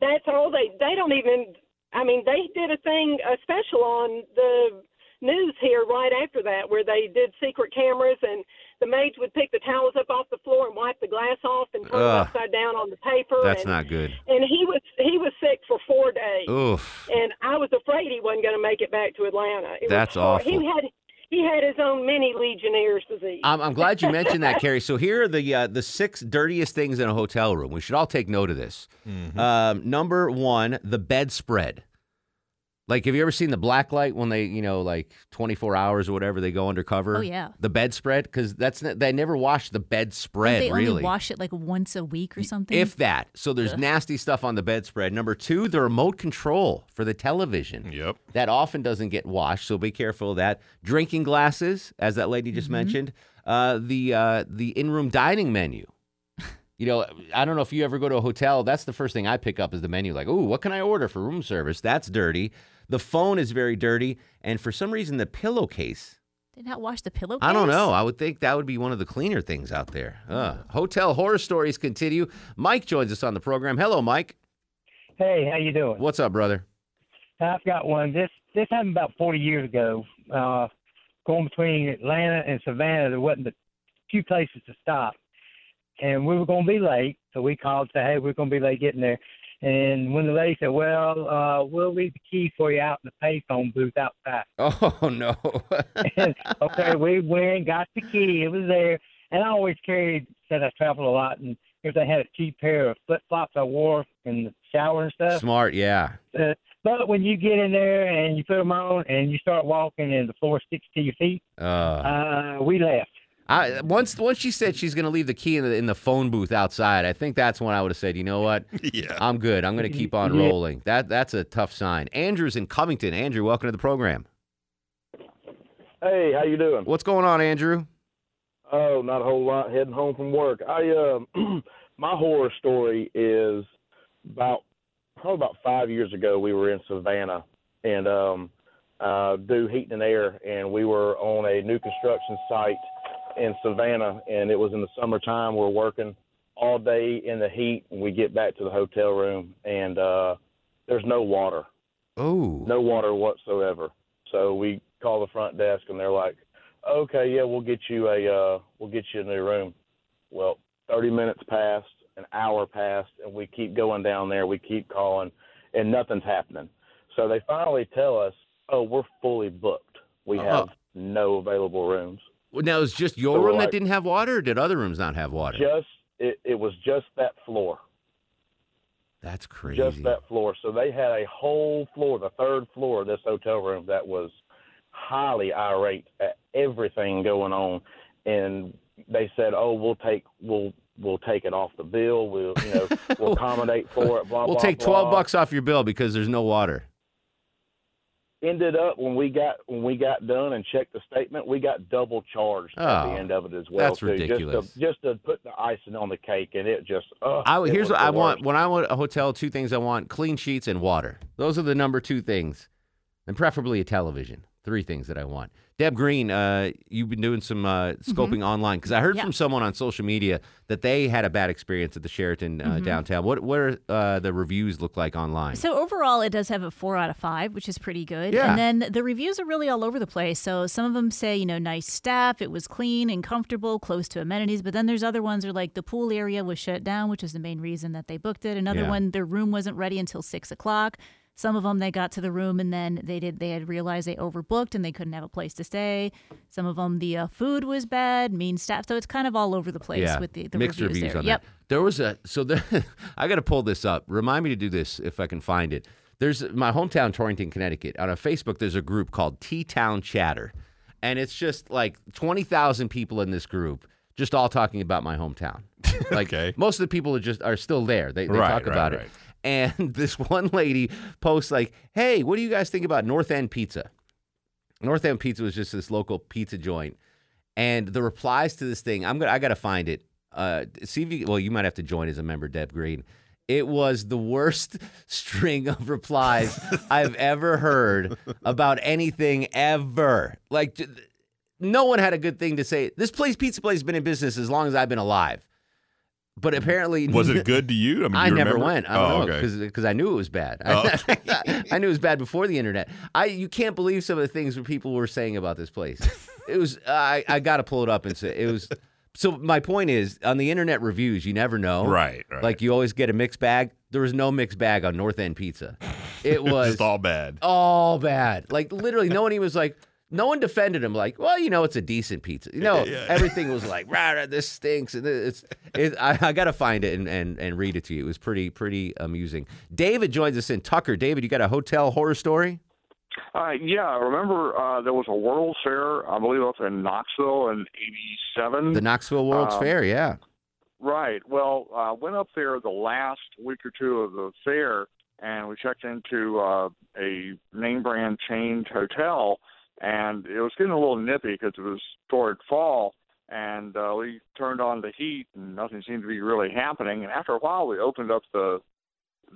That's all they. They don't even. I mean, they did a thing, a special on the news here right after that, where they did secret cameras and the maids would pick the towels up off the floor and wipe the glass off and turn Ugh. it upside down on the paper. That's and, not good. And he was he was sick for four days. Oof. And I was afraid he wasn't going to make it back to Atlanta. It That's was awful. He had he had his own mini Legionnaire's disease. I'm, I'm glad you mentioned that, Carrie. So here are the uh, the six dirtiest things in a hotel room. We should all take note of this. Um, number one, the bedspread. Like, have you ever seen the black light when they, you know, like 24 hours or whatever, they go undercover? Oh, yeah. The bedspread, because that's they never wash the bedspread they really. only wash it like once a week or something? If that. So there's Ugh. nasty stuff on the bedspread. Number two, the remote control for the television. Yep. That often doesn't get washed, so be careful of that. Drinking glasses, as that lady just mentioned. Uh, the uh, the in-room dining menu. You know, I don't know if you ever go to a hotel. That's the first thing I pick up is the menu. Like, ooh, what can I order for room service? That's dirty. The phone is very dirty, and for some reason, the pillowcase. Did not wash the pillowcase? I don't know. I would think that would be one of the cleaner things out there. Uh, hotel horror stories continue. Mike joins us on the program. Hello, Mike. Hey, how you doing? What's up, brother? I've got one. This this happened about 40 years ago. Uh, going between Atlanta and Savannah, there wasn't a few places to stop, and we were going to be late. So we called, and said, "Hey, we're going to be late getting there." And when the lady said, "Well, uh, we'll leave the key for you out in the payphone booth outside," Oh no. okay, we went, got the key. It was there, and I always carried. Said I traveled a lot, and if I had a cheap pair of flip flops I wore in the shower and stuff. Smart, yeah. Uh, but when you get in there and you put them on and you start walking and the floor sticks to your feet, Uh, uh, we left. I once once she said she's going to leave the key in the in the phone booth outside. I think that's when I would have said, you know what? yeah, I'm good. I'm going to keep on Yeah. rolling. That that's a tough sign. Andrew's in Covington. Andrew, welcome to the program. Hey, how you doing? What's going on, Andrew? Oh, not a whole lot. Heading home from work. I uh, my horror story is about probably about five years ago. We were in Savannah and um, uh, do heating and air, and we were on a new construction site in Savannah, and it was in the summertime. We're working all day in the heat, and we get back to the hotel room, and uh, there's no water. Oh. No water whatsoever. So we call the front desk, and they're like, "Okay, yeah, we'll get you a uh, we'll get you a new room." Well, 30 minutes passed, an hour passed, and we keep going down there. We keep calling, and nothing's happening. So they finally tell us, "Oh, we're fully booked. We have no available rooms." Now, is just your So room that didn't have water, or did other rooms not have water? Just it, it was just that floor. That's crazy. just that floor. So they had a whole floor, the third floor of this hotel room, that was highly irate at everything going on, and they said, "Oh, we'll take we'll we'll take it off the bill. We'll you know we'll accommodate for it." Blah we'll blah. take 12 blah. bucks off your bill because there's no water. Ended up when we got when we got done and checked the statement, we got double charged at Oh, the end of it as well. that's too, ridiculous. Just to, just to put the icing on the cake, and it just. Uh, I, it here's what I want. When I want a hotel, two things I want: clean sheets and water. Those are the number two things, and preferably a television. Three things that I want. Deb Green, uh, you've been doing some uh, scoping online because I heard Yeah. from someone on social media that they had a bad experience at the Sheraton uh, Mhm. downtown. What what are uh, the reviews look like online? So overall, it does have a four out of five, which is pretty good. Yeah. And then the reviews are really all over the place. So some of them say, you know, nice staff, it was clean and comfortable, close to amenities. But then there's other ones are like the pool area was shut down, which is the main reason that they booked it. Another Yeah. one, their room wasn't ready until six o'clock. Some of them they got to the room and then they did they had realized they overbooked and they couldn't have a place to stay. Some of them the uh, food was bad, mean staff. So it's kind of all over the place yeah. with the, the mixed reviews, reviews there. on yep. that. There was a so the, I got to pull this up. Remind me to do this if I can find it. There's my hometown, Torrington, Connecticut. On a Facebook, there's a group called T Town Chatter, and it's just like twenty thousand people in this group, just all talking about my hometown. Like most of the people are just are still there. They, they Right, talk right, about right. it. And this one lady posts like, "Hey, what do you guys think about North End Pizza?" North End Pizza was just this local pizza joint, and the replies to this thing, I'm gonna I gotta find it. Uh, you, well, you might have to join as a member, Deb Green. It was the worst string of replies I've ever heard about anything ever. Like, no one had a good thing to say. This place, pizza place, has been in business as long as I've been alive. But apparently, Was it good to you? I mean, I you never remember? went. I don't oh, know okay. because I knew it was bad. Oh. I knew it was bad before the internet. I you can't believe some of the things that people were saying about this place. It was I I got to pull it up and say it was. So my point is on the internet reviews, you never know. Right, right. Like you always get a mixed bag. There was no mixed bag on North End Pizza. It was Just all bad. all bad. Like literally, no one even was like, no one defended him. Like, well, you know, it's a decent pizza. You know, Yeah. everything was like, rah, rah, this stinks, and it's. It, I, I got to find it and, and and read it to you. It was pretty pretty amusing. David joins us in Tucker. David, you got a hotel horror story? Uh, yeah, remember uh, there was a World's Fair, I believe it was in Knoxville in '87. The Knoxville World's Um, Fair. Yeah. Right. Well, I went up there the last week or two of the fair, and we checked into uh, a name brand chained hotel, and it was getting a little nippy because it was toward fall, and uh, we turned on the heat, and nothing seemed to be really happening. And after a while, we opened up the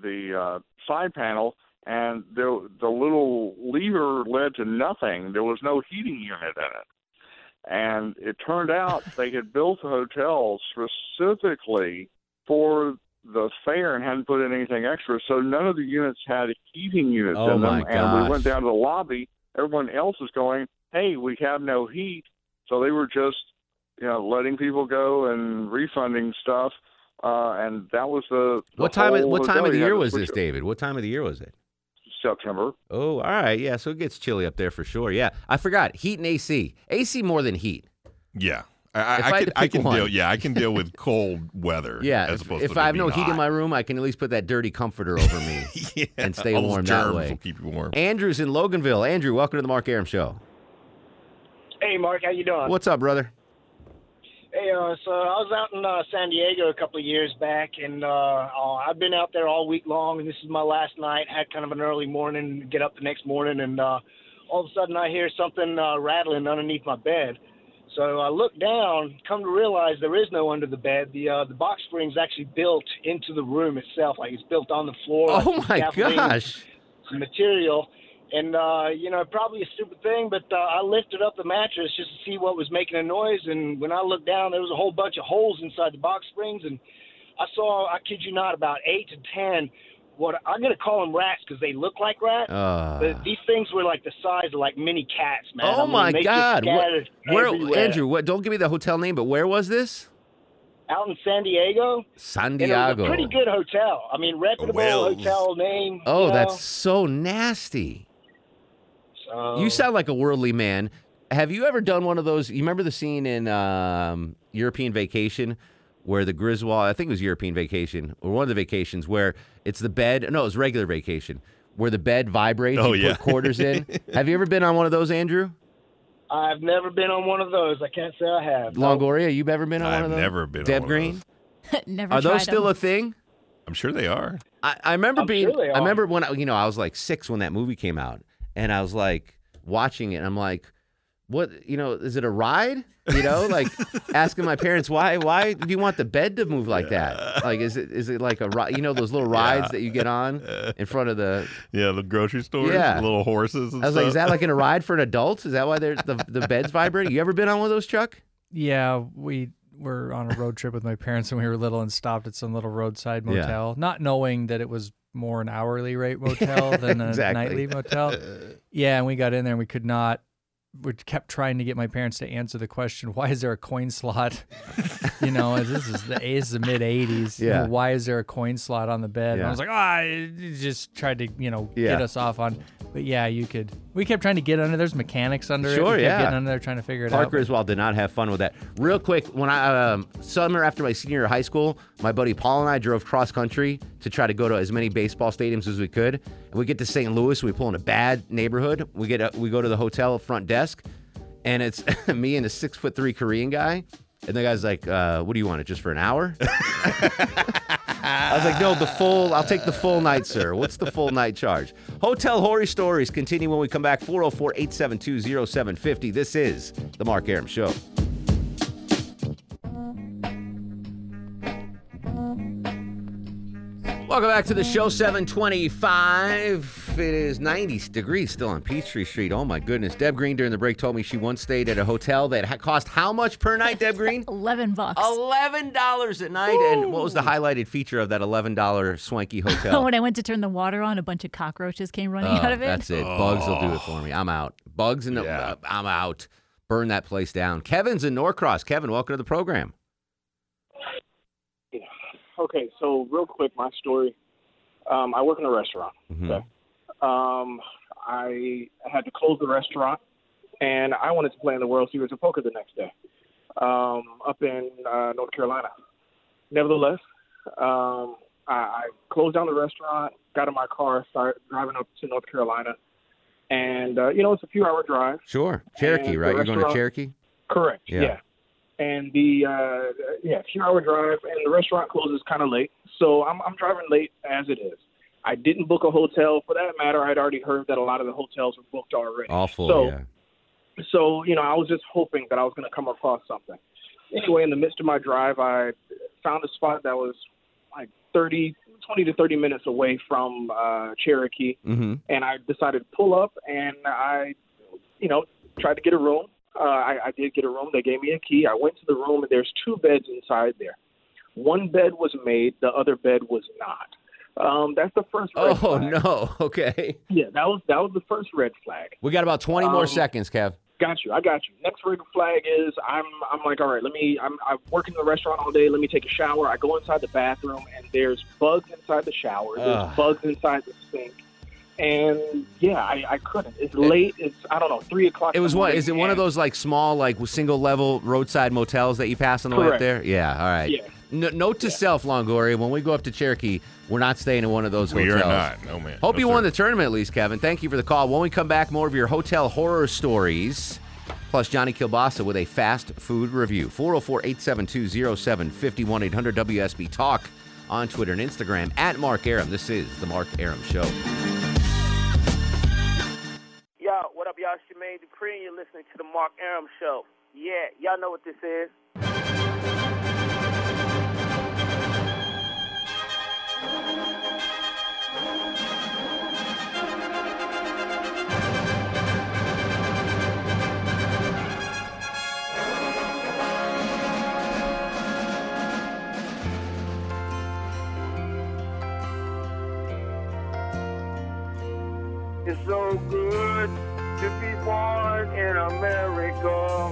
the uh, side panel, and the the little lever led to nothing. There was no heating unit in it. And it turned out they had built the hotel specifically for the fair and hadn't put in anything extra. So none of the units had heating units Oh, in them. my And we went down to the lobby. Everyone else was going, hey, we have no heat. So they were just, you know, letting people go and refunding stuff. Uh, and that was the, the What time? Of, whole what time of the year was this. David? What time of the year was it? September. Oh, all right. Yeah, so it gets chilly up there for sure. Yeah, I forgot heat and AC. AC more than heat. Yeah. I, If I, I can, to I pick can one. deal. Yeah, I can deal with cold weather. Yeah, as if, opposed if to I have no being heat in my room, I can at least put that dirty comforter over me and stay all those warm that germs way. will keep you warm. Andrew's in Loganville. Andrew, welcome to the Mark Arum Show. Hey, Mark, how you doing? What's up, brother? Hey, uh, so I was out in uh, San Diego a couple of years back, and uh, uh, I've been out there all week long, and this is my last night. Had kind of an early morning, get up the next morning, and uh, all of a sudden I hear something uh, rattling underneath my bed. So I look down, come to realize there is no under the bed. The uh, the box spring's actually built into the room itself, like it's built on the floor. Oh my gosh. Material, and uh, you know probably a stupid thing, but uh, I lifted up the mattress just to see what was making a noise, and when I looked down, there was a whole bunch of holes inside the box springs, and I saw, I kid you not, about eight to ten. What I'm gonna call them rats because they look like rats, Uh. but these things were like the size of like mini cats, man. I oh mean, my God! What- where. Andrew? What? Don't give me the hotel name, but where was this? out in San Diego. San And it was Diego. a pretty good hotel. I mean, reputable Wells. hotel name. Oh, you know? that's so nasty. So, You sound like a worldly man. Have you ever done one of those? You remember the scene in um, European Vacation where the Griswold, I think it was European Vacation, or one of the vacations where it's the bed. No, it was regular vacation where the bed vibrates. Oh, you yeah. put quarters in. Have you ever been on one of those, Andrew? I've never been on one of those. I can't say I have. Longoria, you've ever been on one I've of those? never been on Deb one of Green? Never Are tried those still them. a thing? I'm sure they are. I, I remember I'm being. sure they I remember when you know I was like six when that movie came out, and I was like watching it. and I'm like, what? You know, is it a ride? You know, like asking my parents why why do you want the bed to move like that? Like, is it is it like a ride? You know, those little rides Yeah. that you get on in front of the. Yeah, the grocery store Yeah. little horses. And I was like, is that like in a ride for an adult? Is that why they're, the the bed's vibrating? You ever been on one of those, Chuck? Yeah, we were on a road trip with my parents when we were little and stopped at some little roadside Yeah. motel, not knowing that it was more an hourly rate motel than a Exactly. nightly motel. Yeah, and we got in there and we could not we kept trying to get my parents to answer the question, why is there a coin slot? you know, this is the this is the mid '80s. you know, Yeah. why is there a coin slot on the bed? And I was like, ah, it just tried to you know Yeah. get us off on. But yeah, you could. We kept trying to get under. There's mechanics under it. Sure, We kept yeah. Getting under there trying to figure it Parker out. as well did not have fun with that. Real quick, when I um, summer after my senior year of high school, my buddy Paul and I drove cross country to try to go to as many baseball stadiums as we could. And we get to St. Louis, we pull in a bad neighborhood. We get a, we go to the hotel front desk, and it's me and a six foot three Korean guy. And the guy's like, uh, "What do you want? It just for an hour?" I was like, "No, the full. I'll take the full night, sir. What's the full night charge?" Hotel horror stories continue when we come back. 404-872-0750. This is the Mark Arum Show. Welcome back to the show, 725. It is 90 degrees still on Peachtree Street. Oh my goodness. Deb Green during the break told me she once stayed at a hotel that cost how much per night, Deb Green? Eleven bucks. Eleven dollars a night. And what was the highlighted feature of that eleven dollar swanky hotel? Oh, when I went to turn the water on, a bunch of cockroaches came running Oh, out of it. That's it. Bugs will do it for me. I'm out. Bugs and uh, I'm out. Burn that place down. Kevin's in Norcross. Kevin, welcome to the program. Yeah. Okay, so real quick, my story. Um, I work in a restaurant. Mhm. Okay. Um, I had to close the restaurant, and I wanted to play in the World Series of Poker the next day um, up in uh, North Carolina. Nevertheless, um, I, I closed down the restaurant, got in my car, started driving up to North Carolina, and uh, you know it's a few hour drive. Sure. Cherokee, right? You're going to Cherokee? Correct. Yeah. Yeah. And the uh, yeah, few hour drive, and the restaurant closes kind of late, so I'm I'm driving late as it is. I didn't book a hotel. For that matter, I'd already heard that a lot of the hotels were booked already. Awful, So, yeah. so you know, I was just hoping that I was going to come across something. Anyway, in the midst of my drive, I found a spot that was like 30, 20 to 30 minutes away from uh, Cherokee Mm-hmm. and I decided to pull up and I, you know, tried to get a room. Uh, I, I did get a room. They gave me a key. I went to the room and there's two beds inside there. One bed was made, the other bed was not. Um, that's the first. Red Oh flag. no. Okay. Yeah, that was that was the first red flag. We got about 20 more Um, seconds, Kev. Got you. I got you. Next red flag is I'm I'm like, all right, let me I'm I'm working in the restaurant all day. Let me take a shower. I go inside the bathroom and there's bugs inside the shower. There's Ugh. bugs inside the sink. And yeah, I, I couldn't. It's late. It's I don't know, three o'clock. It was what? Is it one of those like small, like single level roadside motels that you pass on the way up there? Yeah. All right. Yeah. No, note to self, Longoria: when we go up to Cherokee, we're not staying in one of those We are hotels. not. No, man. Hope No, you sir. won the tournament at least, Kevin. Thank you for the call. When we come back, more of your hotel horror stories. Plus, Johnny Kilbasa with a fast food review. 404 872 0750 800 WSB Talk on Twitter and Instagram at Mark Arum. This is The Mark Arum Show. Yo, what up, y'all? It's Jermaine Dupri, and you're listening to the Mark Arum Show. Yeah, y'all know what this is. It's so good to be born in America.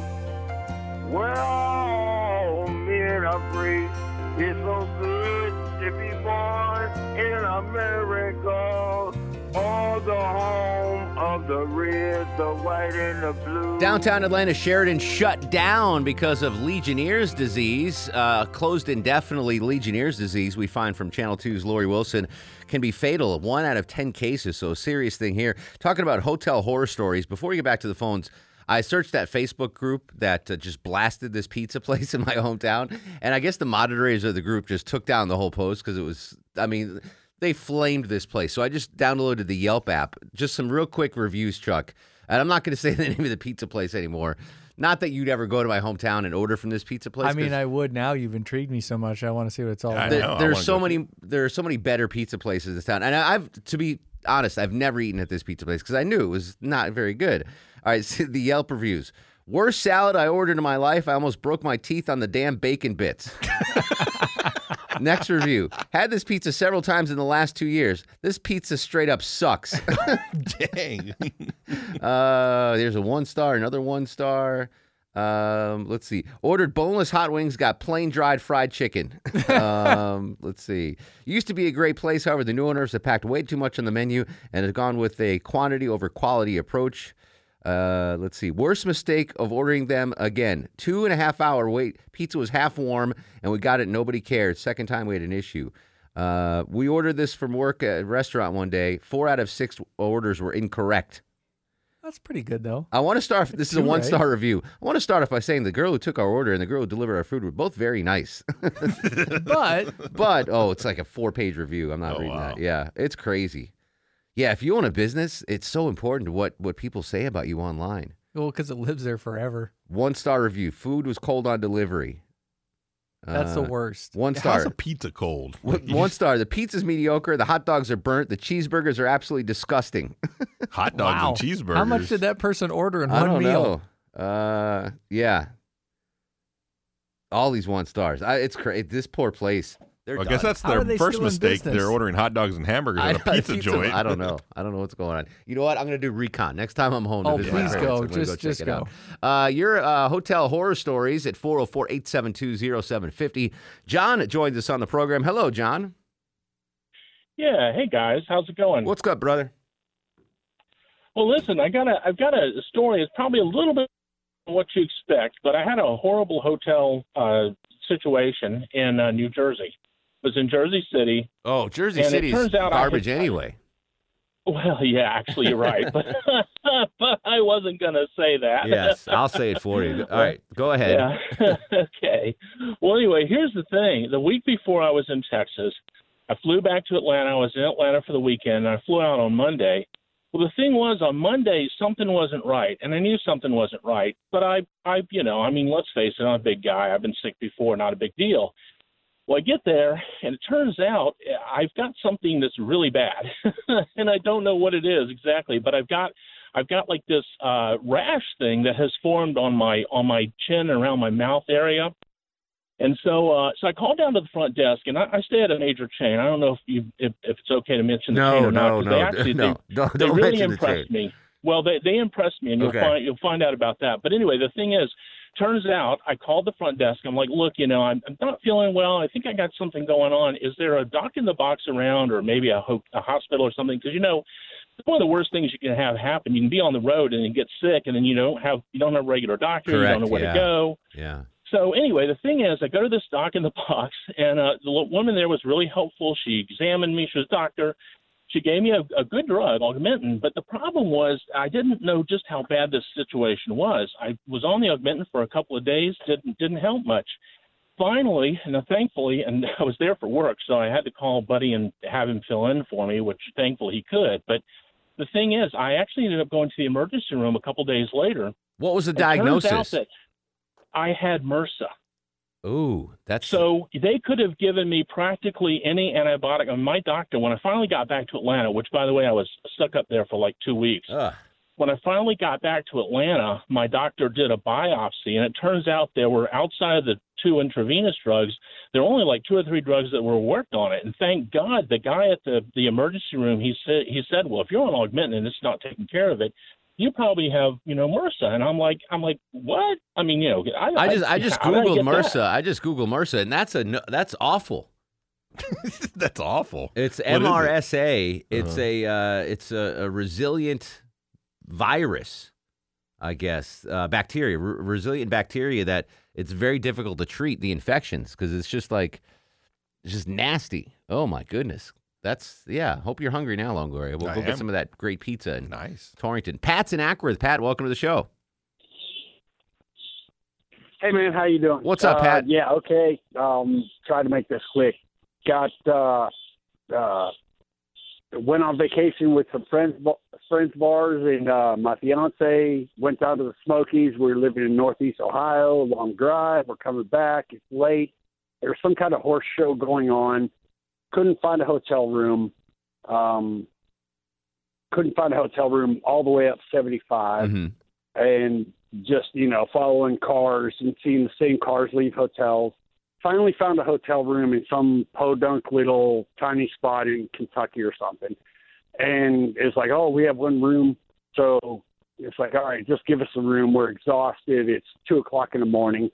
Where all men are free. It's so good to be born in America. The home of the red, the white, and the blue. Downtown Atlanta Sheraton shut down because of Legionnaire's disease, uh, closed indefinitely. Legionnaire's disease, we find from Channel 2's Lori Wilson, can be fatal. One out of 10 cases, so a serious thing here. Talking about hotel horror stories, before we get back to the phones, I searched that Facebook group that uh, just blasted this pizza place in my hometown. And I guess the moderators of the group just took down the whole post because it was, I mean, they flamed this place. So I just downloaded the Yelp app. Just some real quick reviews, Chuck. And I'm not going to say the name of the pizza place anymore. Not that you'd ever go to my hometown and order from this pizza place. I mean, I would now. You've intrigued me so much. I want to see what it's all about. there- there's so many. There are so many better pizza places in this town, and I- I've to be honest, I've never eaten at this pizza place because I knew it was not very good. All right, so the Yelp reviews. Worst salad I ordered in my life. I almost broke my teeth on the damn bacon bits. Next review. Had this pizza several times in the last two years. This pizza straight up sucks. Dang. uh, there's a one star, another one star. Um, let's see. Ordered boneless hot wings, got plain dried fried chicken. um, let's see. Used to be a great place, however, the new owners have packed way too much on the menu and have gone with a quantity over quality approach. Uh, let's see. Worst mistake of ordering them again. Two and a half hour wait. Pizza was half warm, and we got it. Nobody cared. Second time we had an issue. Uh, we ordered this from work at a restaurant one day. Four out of six orders were incorrect. That's pretty good though. I want to start. This is a Two, one right? star review. I want to start off by saying the girl who took our order and the girl who delivered our food were both very nice. but but oh, it's like a four page review. I'm not Oh, reading wow. that. Yeah, it's crazy. Yeah, if you own a business, it's so important what what people say about you online. Well, because it lives there forever. One star review. Food was cold on delivery. That's the Uh, worst. One star. How's star. a pizza cold? One- One star. The pizza's mediocre. The hot dogs are burnt. The cheeseburgers are absolutely disgusting. Hot dogs Wow. and cheeseburgers. How much did that person order in I one don't meal? know. Uh, yeah. All these one stars. I, it's crazy. This poor place. They're I guess that's their first mistake. They're ordering hot dogs and hamburgers I at a know, pizza, joint. I don't know. I don't know what's going on. You know what? I'm going to do recon next time I'm home. to Oh, visit please parents. go. I'm Just- check just go. Uh, your uh, hotel horror stories at 404-872-0750. John joins us on the program. Hello, John. Yeah, hey guys, how's it going? What's up, brother? Well, listen, I got a I've got a story. It's probably a little bit what you expect, but I had a horrible hotel uh, situation in uh, New Jersey. Was in Jersey City. Oh, Jersey City turns out garbage had- anyway. Well, yeah, actually, you're right, but but I wasn't going to say that. Yes, I'll say it for you. All right, go ahead. Yeah. okay. Well, anyway, here's the thing. The week before I was in Texas, I flew back to Atlanta. I was in Atlanta for the weekend, and I flew out on Monday. Well, the thing was, on Monday, something wasn't right, and I knew something wasn't right. But I, I, you know, I mean, let's face it, I'm a big guy. I've been sick before, not a big deal. Well, I get there, and it turns out eh, I've got something that's really bad, and I don't know what it is exactly. But I've got, I've got like this uh, rash thing that has formed on my on my chin and around my mouth area. And so, uh, so I called down to the front desk, and I, I stay at a major chain. I don't know if you if, if it's okay to mention the No, chain or not. no, 'cause no, they actually, no. They, Don't- they don't really impressed me. Well, they they impressed me, and you'll Okay. find you'll find out about that. But anyway, the thing is, turns out I called the front desk. I'm like, look, you know, I'm, I'm not feeling well. I think I got something going on. Is there a doc in the box around, or maybe a, ho- a hospital or something? Because you know, it's one of the worst things you can have happen. You can be on the road and then get sick, and then you don't have you don't have a regular doctor. Correct, you don't know where yeah. to go. Yeah. So anyway, the thing is, I go to this doc in the box, and uh, the woman there was really helpful. She examined me. She was a doctor. She gave me a, a good drug, Augmentin. But the problem was, I didn't know just how bad this situation was. I was on the Augmentin for a couple of days. Didn't didn't help much. Finally, and thankfully, and I was there for work, so I had to call Buddy and have him fill in for me, which thankfully he could. But the thing is, I actually ended up going to the emergency room a couple days later. What was the It turns out diagnosis? that I had MRSA. Ooh, that's So they could have given me practically any antibiotic. And my doctor, when I finally got back to Atlanta, which by the way, I was stuck up there for like two weeks. When I finally got back to Atlanta, my doctor did a biopsy, and it turns out there were outside of the two intravenous drugs, there were only like two or three drugs that were worked on it. And thank God, the guy at the the emergency room, he said he said, well, if you're on Augmentin and it's not taking care of it, you probably have you know MRSA. And I'm like, I'm like, what? I mean, you know, I, I just I just how I googled get that? MRSA. I just googled MRSA, and that's a that's awful. that's awful. It's What is it? MRSA. It's Uh-huh. a uh, it's a, a resilient virus, I guess, uh, bacteria, re- resilient bacteria that it's very difficult to treat the infections because it's just like it's just nasty. Oh my goodness. That's yeah. Hope you're hungry now, Longoria. We'll I go get some of that great pizza in nice Torrington. Pat's in Acworth. Pat, welcome to the show. Hey man, how you doing? What's up, Uh, Pat? yeah, okay. Um, try to make this quick. Got uh, uh, went on vacation with some friends friends bars, ours, and uh, my fiance went down to the Smokies. We were living in Northeast Ohio, long drive. We're coming back. It's late. There was some kind of horse show going on. Couldn't find a hotel room. Um, couldn't find a hotel room all the way up 75 and just you know following cars and seeing the same cars leave hotels finally found a hotel room in some podunk little tiny spot in Kentucky or something. And it's like, oh, we have one room. So it's like, all right, just give us a room. We're exhausted. It's two o'clock in the morning.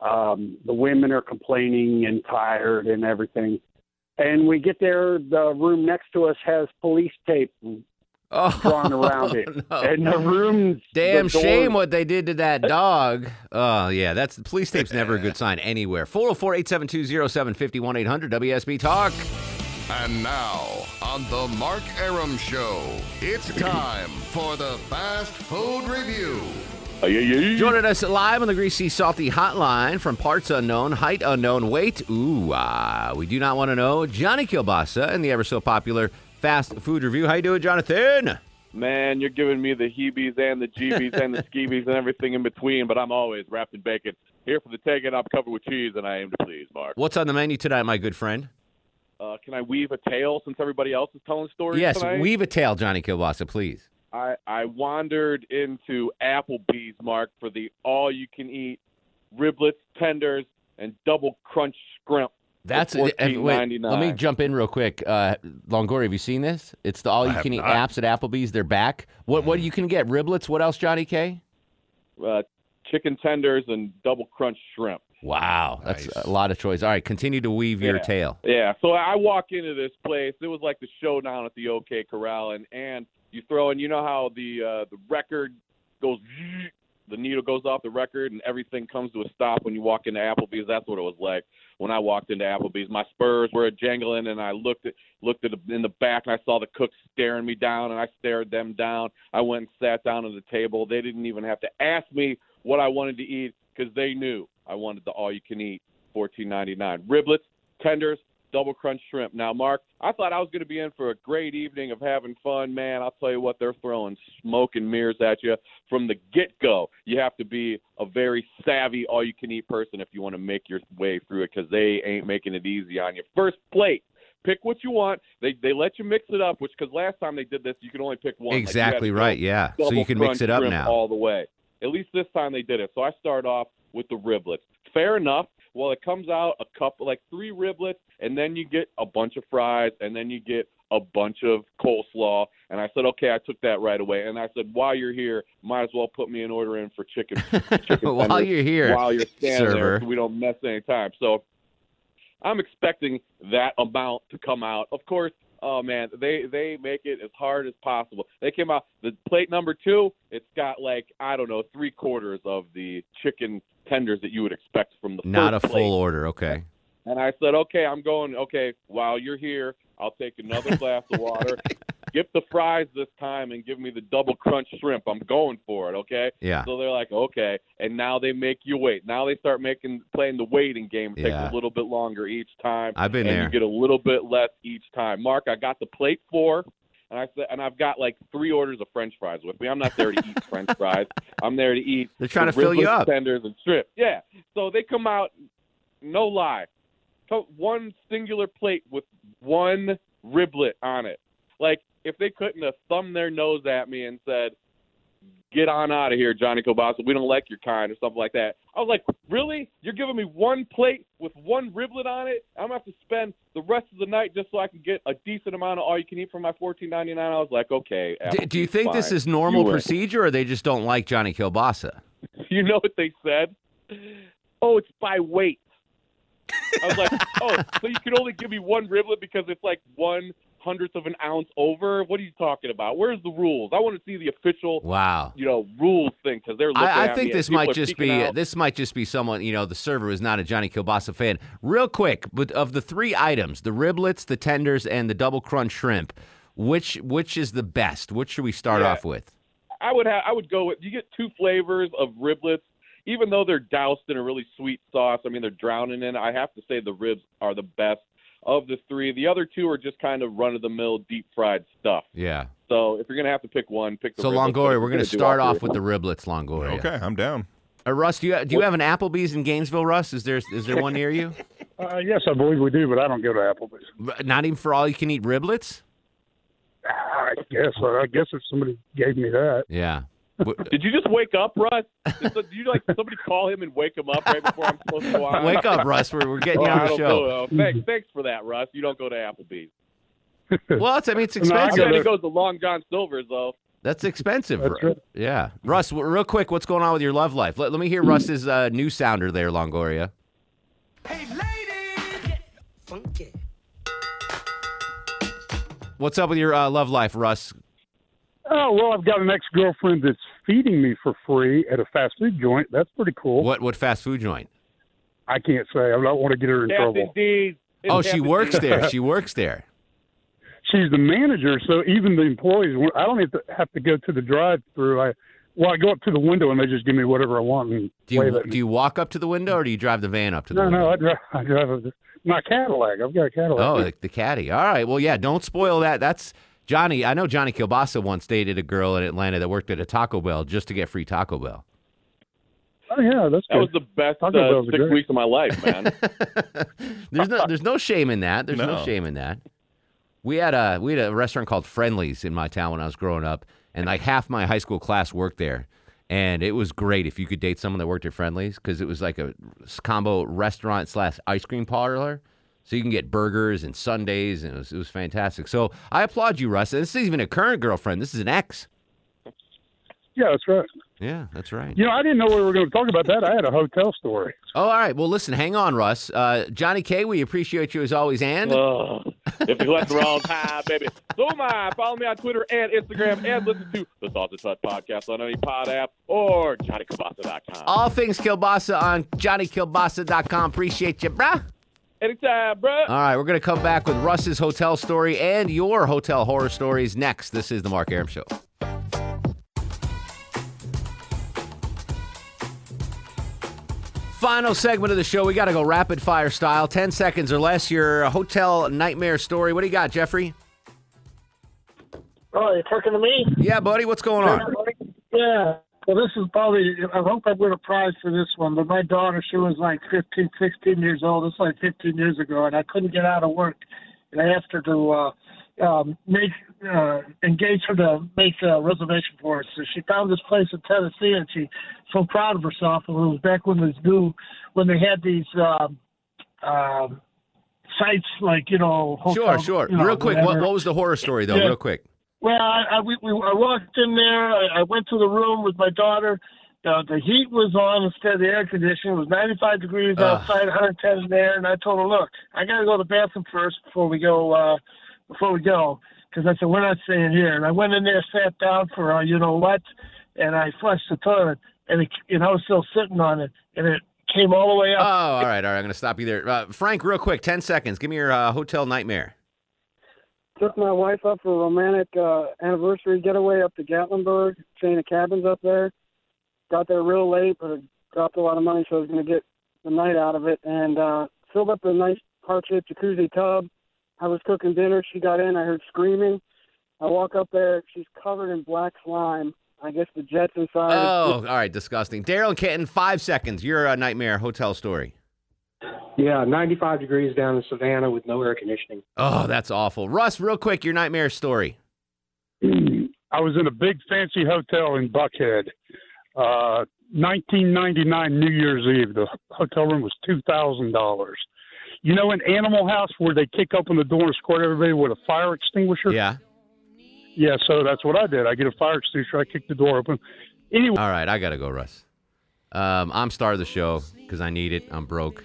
Um, the women are complaining and tired and everything. And we get there, the room next to us has police tape Oh, drawn around it. no. And the room Damn the door- shame what they did to that dog. Oh, yeah. That's police tape's never a good sign anywhere. 404 872 0750 800 WSB Talk. And now, on the Mark Arum Show, it's time for the Fast Food Review. Joining us live on the Greasy Salty Hotline from parts unknown, height unknown, weight, ooh, ah, we do not want to know, Johnny Kilbasa and the ever so popular Fast Food Review. How you doing, Jonathan? Man, you're giving me the heebies and the jeebies and the skeebies and everything in between, but I'm always wrapped in bacon. Here for the taking, I'm covered with cheese, and I aim to please, Mark. What's on the menu tonight, my good friend? Uh, can I weave a tale since everybody else is telling stories yes, tonight? weave a tale, Johnny Kilbasa, please. I, I wandered into Applebee's, Mark, for the all-you-can-eat riblets, tenders, and double crunch scrimp. That's for uh, wait, Let me jump in real quick. Uh, Longoria, have you seen this? It's the all you can eat not. apps at Applebee's. They're back. What what you can get? Riblets. What else, Johnny K? uh, chicken tenders and double crunch shrimp. Wow, that's a lot of choice. All right, continue to weave your Yeah. tail. Yeah, so I walk into this place. It was like the showdown at the OK Corral, and and you throw in. You know how the uh, the record goes, the needle goes off the record, and everything comes to a stop when you walk into Applebee's. That's what it was like when I walked into Applebee's. My spurs were jangling, and I looked at looked at the, in the back, and I saw the cooks staring me down, and I stared them down. I went and sat down at the table. They didn't even have to ask me what I wanted to eat because they knew I wanted the all you can eat, fourteen ninety nine riblets, tenders, double crunch shrimp. Now, Mark, I thought I was going to be in for a great evening of having fun. Man, I'll tell you what, they're throwing smoke and mirrors at you from the get go. You have to be a very savvy all you can eat person if you want to make your way through it because they ain't making it easy on you. First plate. Pick what you want. They they let you mix it up, which because last time they did this, you could only pick one. Like, Exactly go right, yeah. So you can mix it up now. all the way. At least this time they did it. So I start off with the riblets. Fair enough. Well, it comes out a couple, like three riblets, and then you get a bunch of fries, and then you get a bunch of coleslaw. And I said, okay, I took that right away. And I said, while you're here, might as well put me an order in for chicken. chicken While you're here, while you're standing server. there, so we don't mess any time. So I'm expecting that amount to come out. Of course, oh man, they they make it as hard as possible. They came out the plate number two. It's got like I don't know three quarters of the chicken tenders that you would expect from the Not a full plate. order. Okay. And I said, okay, I'm going. Okay, while you're here, I'll take another glass of water. Skip the fries this time and give me the double crunch shrimp. I'm going for it. Okay. Yeah. So they're like, okay, and now they make you wait. Now they start making playing the waiting game. It Yeah. takes a little bit longer each time. I've been and there. You get a little bit less each time. Mark, I got the plate four. And I said, and I've got like three orders of French fries with me. I'm not there to eat French fries. I'm there to eat. They're trying the to fill you up. Tenders and strips. Yeah. So they come out, no lie, one singular plate with one riblet on it. Like if they couldn't have thumbed their nose at me and said, "Get on out of here, Johnny Kobasa. We don't like your kind," or something like that. I was like, "Really? You're giving me one plate with one riblet on it? I'm gonna have to spend the rest of the night just so I can get a decent amount of all you can eat for my fourteen ninety nine. I was like, "Okay." D- do you Applebee's, think this is normal You win. procedure, or they just don't like Johnny Kilbasa? You know what they said? Oh, it's by weight. I was like, oh, so you can only give me one riblet because it's like one hundredth of an ounce over? What are you talking about? Where's the rules? I want to see the official, Wow. you know, rules thing because they're looking at I, I think this might just be out. this might just be someone you know the server is not a Johnny Kilbasa fan. Real quick, but of the three items, the riblets, the tenders, and the double crunch shrimp, which which is the best? Which should we start Yeah. off with? I would have. I would go with. You get two flavors of riblets, even though they're doused in a really sweet sauce. I mean, they're drowning in. it. I have to say the ribs are the best of the three. The other two are just kind of run of the mill deep fried stuff. Yeah. So if you're gonna have to pick one, pick the. So riblets. Longoria, you're we're going to do start off with the riblets, Longoria. Okay, I'm down. Uh, Russ, do you do you have an Applebee's in Gainesville, Russ? Is there is there one near you? Uh, yes, I believe we do, but I don't go to Applebee's. Not even for all you can eat riblets. I guess. uh, I guess if somebody gave me that. Yeah. Did you just wake up, Russ? Did, did you like somebody call him and wake him up right before I'm supposed to go on? Wake up, Russ. We're, we're getting Oh, you on the show. know. Uh, thanks, thanks for that, Russ. You don't go to Applebee's. Well, it's, I mean, it's No, I expensive. bet he goes to Long John Silver's though. That's expensive. That's right. Yeah. Russ, w- real quick, what's going on with your love life? Let, let me hear Russ's uh, new sounder there, Longoria. Hey, ladies. Funky. What's up with your uh, love life, Russ? Oh well, I've got an ex-girlfriend that's feeding me for free at a fast food joint. That's pretty cool. What what fast food joint? I can't say. I don't want to get her in trouble. Oh, she works there. She works there. She's the manager, so even the employees, I don't have to have to go to the drive-through. I well, I go up to the window and they just give me whatever I want and Do wave you at me. do you walk up to the window or do you drive the van up to the No, window? no, no, I drive. I drive a, my Cadillac. I've got a Cadillac. Oh, the, the caddy. All right. Well, yeah. Don't spoil that. That's Johnny. I know Johnny Kilbasa once dated a girl in Atlanta that worked at a Taco Bell just to get free Taco Bell. Oh yeah, that's That was the best Taco uh, six great. weeks of my life, man. There's no there's no shame in that. There's no, No. shame in that. We had a we had a restaurant called Friendlies in my town when I was growing up, and like half my high school class worked there. And it was great if you could date someone that worked at Friendlies because it was like a combo restaurant slash ice cream parlor. So you can get burgers and Sundays, and it was, it was fantastic. So I applaud you, Russ. This is even a current girlfriend. This is an ex. Yeah, that's right. Yeah, that's right. You know, I didn't know we were going to talk about that. I had a hotel story. Oh, all right. Well, listen, hang on, Russ. Uh, Johnny K, we appreciate you as always, and Oh, if you left the wrong time, baby. So am I. Follow me on Twitter and Instagram and listen to the Salted Hut podcast on any pod app or JohnnyKilbasa.com. all things Kilbasa on JohnnyKilbasa.com. Appreciate you, bruh. Anytime, bro. All right, we're going to come back with Russ's hotel story and your hotel horror stories next. This is the Mark Arum Show. Final segment of the show. We got to go rapid fire style. 10 seconds or less. Your hotel nightmare story. What do you got, Jeffrey? Oh, you're talking to me? Yeah, buddy. What's going on? Yeah. Well, this is probably, I hope I win a prize for this one, but my daughter, she was like 15, 16 years old. This was like 15 years ago, and I couldn't get out of work. And I asked her to uh, um, make, uh, engage her to make a reservation for us. So she found this place in Tennessee, and she's so proud of herself. And it was back when this new, when they had these, um, um, sites like, you know, Sure, hotel, sure. you know, Real quick, what, what was the horror story, though? Yeah. Real quick. Well, I, I, we, we, I walked in there. I, I went to the room with my daughter. The, the heat was on instead of the air conditioning. It was 95 degrees outside, 110 in there. And I told her, look, I got to go to the bathroom first before we go. Uh, before we go, because I said we're not staying here. And I went in there, sat down for uh, you know what, and I flushed the toilet, and it, and I was still sitting on it, and it came all the way up. Oh, all right, all right. I'm going to stop you there. Uh, Frank, real quick, 10 seconds. Give me your uh, hotel nightmare. Took my wife up for a romantic uh, anniversary getaway up to Gatlinburg, chain of cabins up there. Got there real late, but dropped a lot of money, so I was going to get the night out of it. And uh, filled up a nice heart-shaped jacuzzi tub. I was cooking dinner. She got in. I heard screaming. I walk up there. She's covered in black slime. I guess the jet's inside. Oh, all right, disgusting. Daryl Kenton, five seconds. Your uh, nightmare hotel story. Yeah, 95 degrees down in Savannah with no air conditioning. Oh, that's awful. Russ, real quick, your nightmare story. I was in a big fancy hotel in Buckhead. Uh, 1999 New Year's Eve. The hotel room was two thousand dollars. You know, in Animal House where they kick open the door and squirt everybody with a fire extinguisher. Yeah. Yeah, so that's what I did. I get a fire extinguisher. I kick the door open. Anyway. All right, I got to go, Russ. Um, I'm star of the show because I need it. I'm broke.